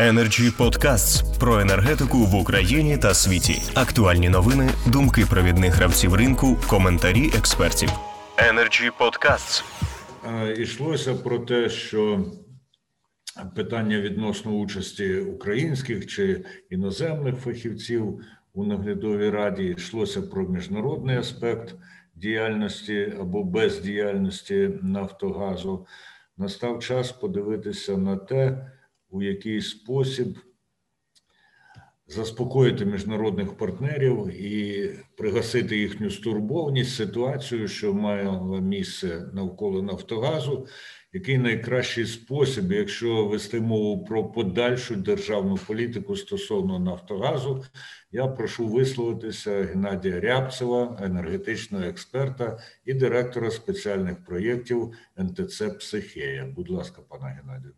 Energy Podcasts про енергетику в Україні та світі. Актуальні новини, думки провідних гравців ринку, коментарі експертів. Energy Podcasts. Ішлося про те, що питання відносно участі українських чи іноземних фахівців у наглядовій раді йшлося про міжнародний аспект діяльності або бездіяльності Нафтогазу. Настав час подивитися на те, у який спосіб заспокоїти міжнародних партнерів і пригасити їхню стурбованість ситуацію, що має місце навколо Нафтогазу, який найкращий спосіб, якщо вести мову про подальшу державну політику стосовно Нафтогазу, я прошу висловитися Геннадія Рябцева, енергетичного експерта і директора спеціальних проєктів НТЦ Психея. Будь ласка, пане Геннадію.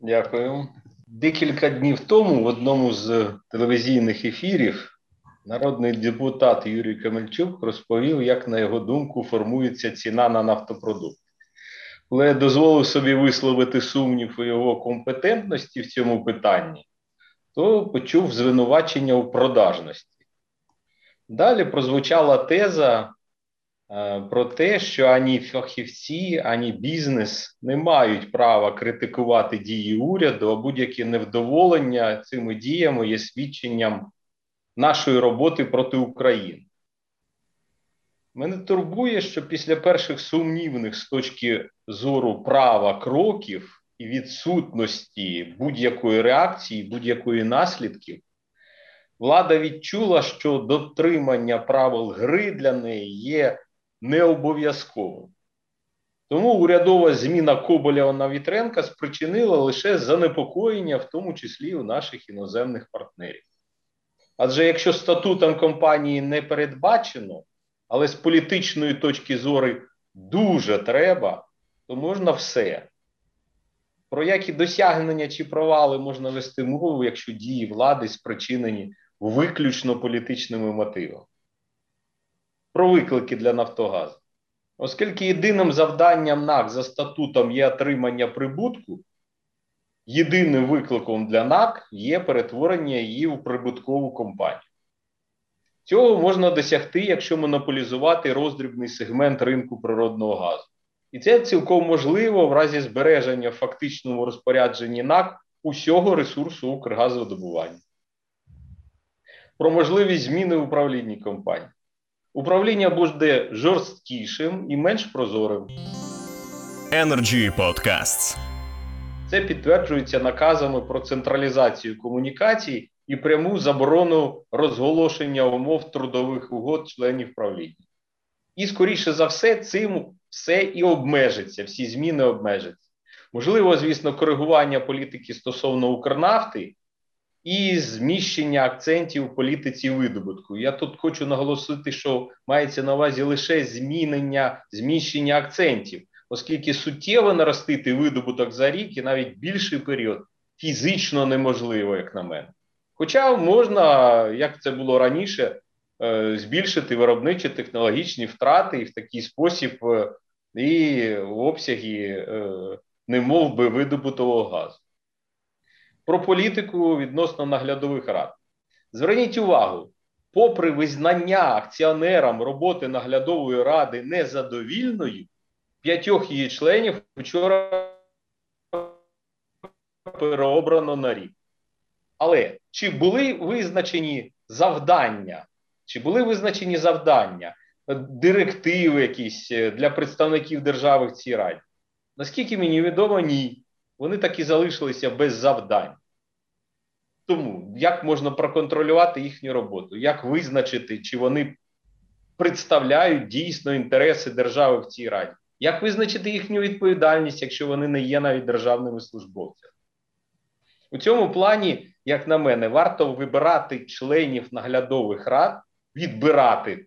Дякую. Декілька днів тому в одному з телевізійних ефірів народний депутат Юрій Камельчук розповів, як на його думку формується ціна на нафтопродукт. Коли я дозволив собі висловити сумнів у його компетентності в цьому питанні, то почув звинувачення у продажності. Далі прозвучала теза про те, що ані фахівці, ані бізнес не мають права критикувати дії уряду, а будь-яке невдоволення цими діями є свідченням нашої роботи проти України. Мене турбує, що після перших сумнівних з точки зору права кроків і відсутності будь-якої реакції, будь-якої наслідків, влада відчула, що дотримання правил гри для неї є необов'язковим. Тому урядова зміна Коболєва на Вітренка спричинила лише занепокоєння, в тому числі у наших іноземних партнерів. Адже якщо статутом компанії не передбачено, але з політичної точки зору дуже треба, то можна все. Про які досягнення чи провали можна вести мову, якщо дії влади спричинені виключно політичними мотивами. Про виклики для Нафтогазу. Оскільки єдиним завданням НАК за статутом є отримання прибутку, єдиним викликом для НАК є перетворення її у прибуткову компанію. Цього можна досягти, якщо монополізувати роздрібний сегмент ринку природного газу. І це цілком можливо в разі збереження в фактичному розпорядженні НАК усього ресурсу Укргазвидобування. Про можливість зміни в управлінні компанії. Управління буде жорсткішим і менш прозорим. Energy Podcasts. Це підтверджується наказами про централізацію комунікацій і пряму заборону розголошення умов трудових угод членів правління. І, скоріше за все, цим все і обмежиться, всі зміни обмежаться. Можливо, звісно, коригування політики стосовно Укрнафти і зміщення акцентів у політиці видобутку. Я тут хочу наголосити, що мається на увазі лише змінення, зміщення акцентів, оскільки суттєво наростити видобуток за рік і навіть більший період фізично неможливо, як на мене. Хоча можна, як це було раніше, е, збільшити виробничі технологічні втрати і в такий спосіб е, і обсяги, е, не мов би, видобутого газу. Про політику відносно наглядових рад. Зверніть увагу, попри визнання акціонерам роботи наглядової ради незадовільною, п'ятьох її членів вчора переобрано на рік. Але чи були визначені завдання, чи були визначені завдання, директиви якісь е, для представників держави в цій раді? Наскільки мені відомо, ні. Вони так і залишилися без завдань. Тому як можна проконтролювати їхню роботу? Як визначити, чи вони представляють дійсно інтереси держави в цій раді? Як визначити їхню відповідальність, якщо вони не є навіть державними службовцями? У цьому плані, як на мене, варто вибирати членів наглядових рад, відбирати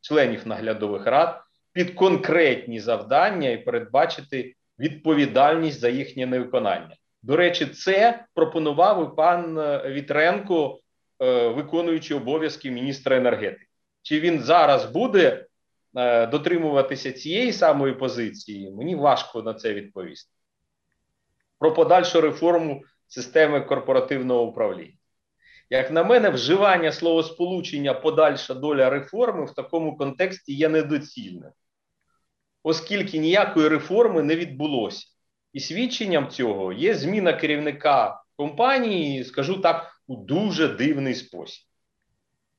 членів наглядових рад під конкретні завдання і передбачити відповідальність за їхнє невиконання. До речі, це пропонував і пан е, Вітренко, е, виконуючи обов'язки міністра енергетики. Чи він зараз буде е, дотримуватися цієї самої позиції? Мені важко на це відповісти. Про подальшу реформу системи корпоративного управління. Як на мене, вживання словосполучення подальша доля реформи в такому контексті є недоцільним, оскільки ніякої реформи не відбулося. І свідченням цього є зміна керівника компанії, скажу так, у дуже дивний спосіб.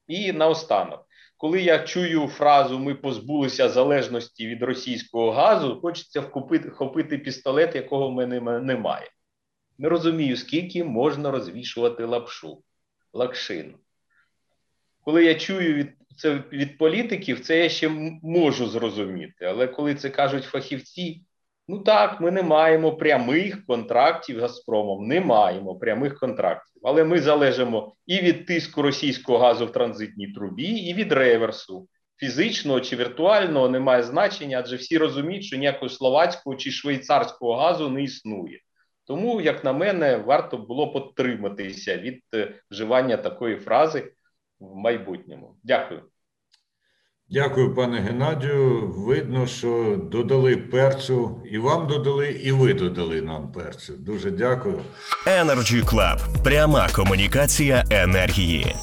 І наостанок, коли я чую фразу Ми позбулися залежності від російського газу, хочеться вхопити, вхопити пістолет, якого в мене немає. Не розумію, скільки можна розвішувати лапшу, лакшину. Коли я чую від це від політиків, це я ще можу зрозуміти. Але коли це кажуть фахівці, ну так, ми не маємо прямих контрактів з Газпромом, не маємо прямих контрактів. Але ми залежимо і від тиску російського газу в транзитній трубі, і від реверсу. Фізичного чи віртуального немає значення, адже всі розуміють, що ніякого словацького чи швейцарського газу не існує. Тому, як на мене, варто було потриматися від вживання такої фрази в майбутньому. Дякую. Дякую, пане Геннадію. Видно, що додали перцю, і вам додали, і ви додали нам перцю. Дуже дякую. Energy Club. Пряма комунікація енергії.